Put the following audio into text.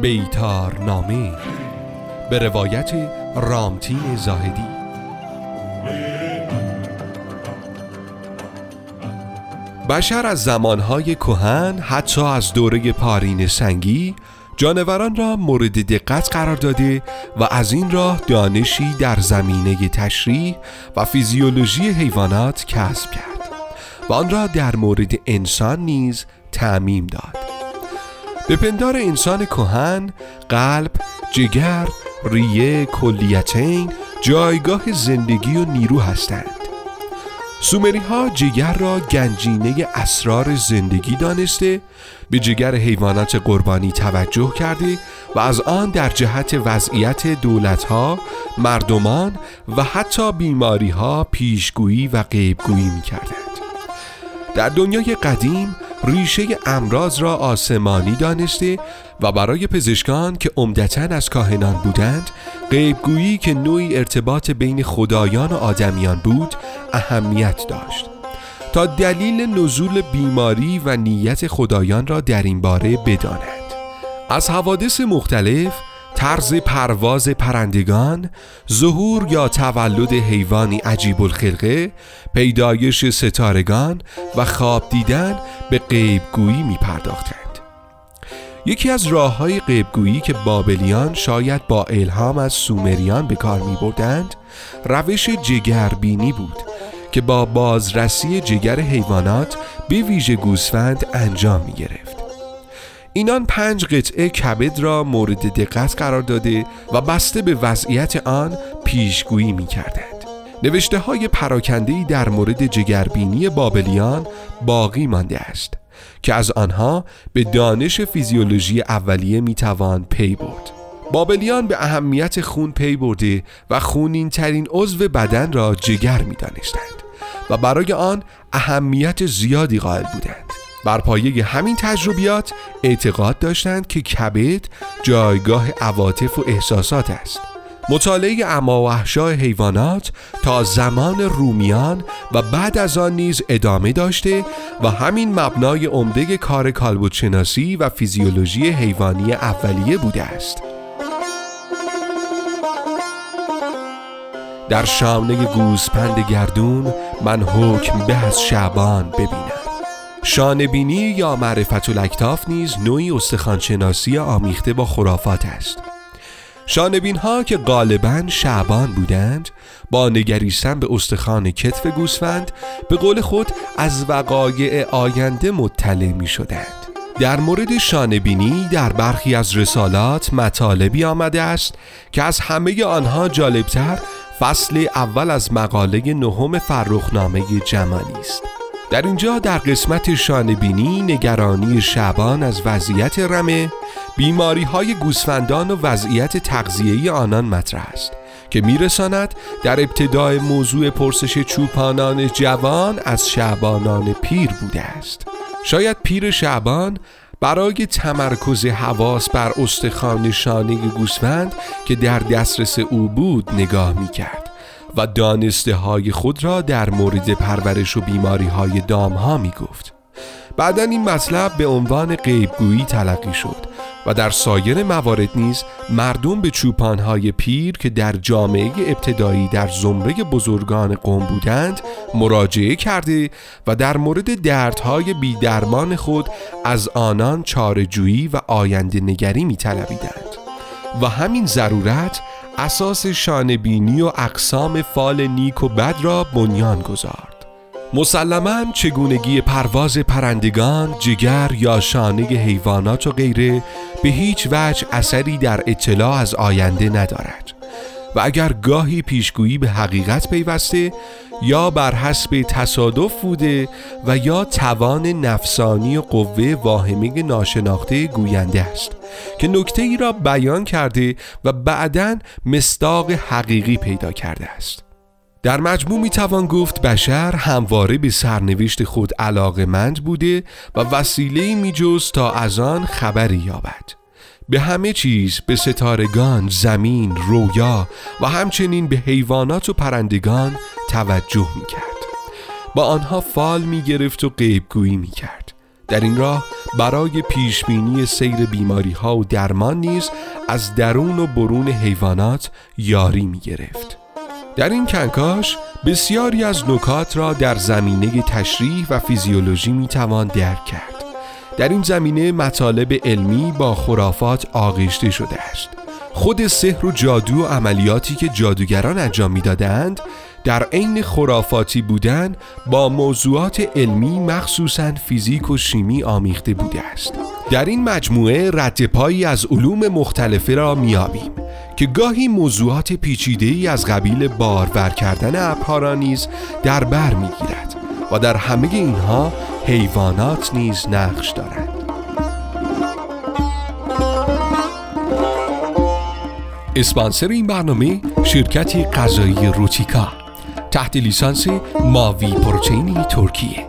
بیتار نامه. به روایت رامتین زاهدی. بشر از زمانهای کهن حتی از دوره پارین سنگی جانوران را مورد دقت قرار داده و از این راه دانشی در زمینه تشریح و فیزیولوژی حیوانات کسب کرد و آن را در مورد انسان نیز تعمیم داد. به پندار انسان کهن قلب، جگر، ریه، کلیتین جایگاه زندگی و نیرو هستند سومری ها جگر را گنجینه اسرار زندگی دانسته به جگر حیوانات قربانی توجه کرده و از آن در جهت وضعیت دولت ها، مردمان و حتی بیماری ها پیشگویی و غیبگویی می کردند. در دنیای قدیم ریشه امراض را آسمانی دانسته و برای پزشکان که عمدتا از کاهنان بودند غیبگویی که نوعی ارتباط بین خدایان و آدمیان بود اهمیت داشت. تا دلیل نزول بیماری و نیت خدایان را در این باره بدانند از حوادث مختلف طرز پرواز پرندگان ظهور یا تولد حیوانی عجیب الخلقه پیدایش ستارگان و خواب دیدن به غیبگویی می پرداختند یکی از راه های غیبگویی که بابلیان شاید با الهام از سومریان به کار می بردند روش جگربینی بود که با بازرسی جگر حیوانات به ویژه گوسفند انجام می گرفت اینان پنج قطعه کبد را مورد دقت قرار داده و بسته به وضعیت آن پیشگویی می کردند. نوشته های پراکنده در مورد جگربینی بابلیان باقی مانده است که از آنها به دانش فیزیولوژی اولیه می توان پی برد. بابلیان به اهمیت خون پی برده و خونین ترین عضو بدن را جگر می دانستند و برای آن اهمیت زیادی قائل بودند. بر پایه همین تجربیات اعتقاد داشتند که کبد جایگاه عواطف و احساسات است مطالعه اماوحشای حیوانات تا زمان رومیان و بعد از آن نیز ادامه داشته و همین مبنای عمده کار کالبدشناسی و فیزیولوژی حیوانی اولیه بوده است. در شامنه گوسپند گردون من حکم به از شعبان ببینم. شانبینی یا معرفت الاکتاف نیز نوعی استخوانشناسی آمیخته با خرافات است. شانبین ها که غالبا شعبان بودند با نگریستن به استخوان کتف گوسفند به قول خود از وقایع آینده مطلع می شدند در مورد شانبینی در برخی از رسالات مطالبی آمده است که از همه آنها جالبتر فصل اول از مقاله نهم فرخنامه جمالی است. در اینجا در قسمت شانبینی نگرانی شبان از وضعیت رمه بیماری های گوسفندان و وضعیت تغذیه‌ای آنان مطرح است که میرساند در ابتدای موضوع پرسش چوپانان جوان از شعبانان پیر بوده است. شاید پیر شعبان برای تمرکز حواس بر استخوان شانه گوسفند که در دسترس او بود نگاه می کرد و دانسته های خود را در مورد پرورش و بیماری های دام ها می گفت بعدا این مطلب به عنوان غیبگویی تلقی شد و در سایر موارد نیز مردم به های پیر که در جامعه ابتدایی در زمره بزرگان قوم بودند مراجعه کرده و در مورد دردهای بیدرمان خود از آنان چارجویی و آینده نگری می و همین ضرورت اساس شانبینی و اقسام فال نیک و بد را بنیان گذارد. مسلما چگونگی پرواز پرندگان، جگر یا شانه حیوانات و غیره به هیچ وجه اثری در اطلاع از آینده ندارد. و اگر گاهی پیشگویی به حقیقت پیوسته یا بر حسب تصادف بوده و یا توان نفسانی و قوه واهمه ناشناخته گوینده است که نکته ای را بیان کرده و بعدا مستاق حقیقی پیدا کرده است. در مجموع می توان گفت بشر همواره به سرنوشت خود علاقمند بوده و وسیله می جز تا از آن خبری یابد. به همه چیز به ستارگان، زمین، رویا و همچنین به حیوانات و پرندگان توجه می کرد با آنها فال می گرفت و غیبگویی می کرد در این راه برای پیشبینی سیر بیماری ها و درمان نیز از درون و برون حیوانات یاری می گرفت. در این کنکاش بسیاری از نکات را در زمینه تشریح و فیزیولوژی می توان درک کرد. در این زمینه مطالب علمی با خرافات آغشته شده است. خود سحر و جادو و عملیاتی که جادوگران انجام می‌دادند در عین خرافاتی بودن با موضوعات علمی مخصوصا فیزیک و شیمی آمیخته بوده است در این مجموعه رد پایی از علوم مختلفه را میابیم که گاهی موضوعات پیچیده ای از قبیل بارور کردن ابرها نیز در بر می‌گیرد و در همه اینها حیوانات نیز نقش دارند. اسپانسر این برنامه شرکتی غذایی روتیکا. تحت لیسانس ماوی پروتئینی ترکیه.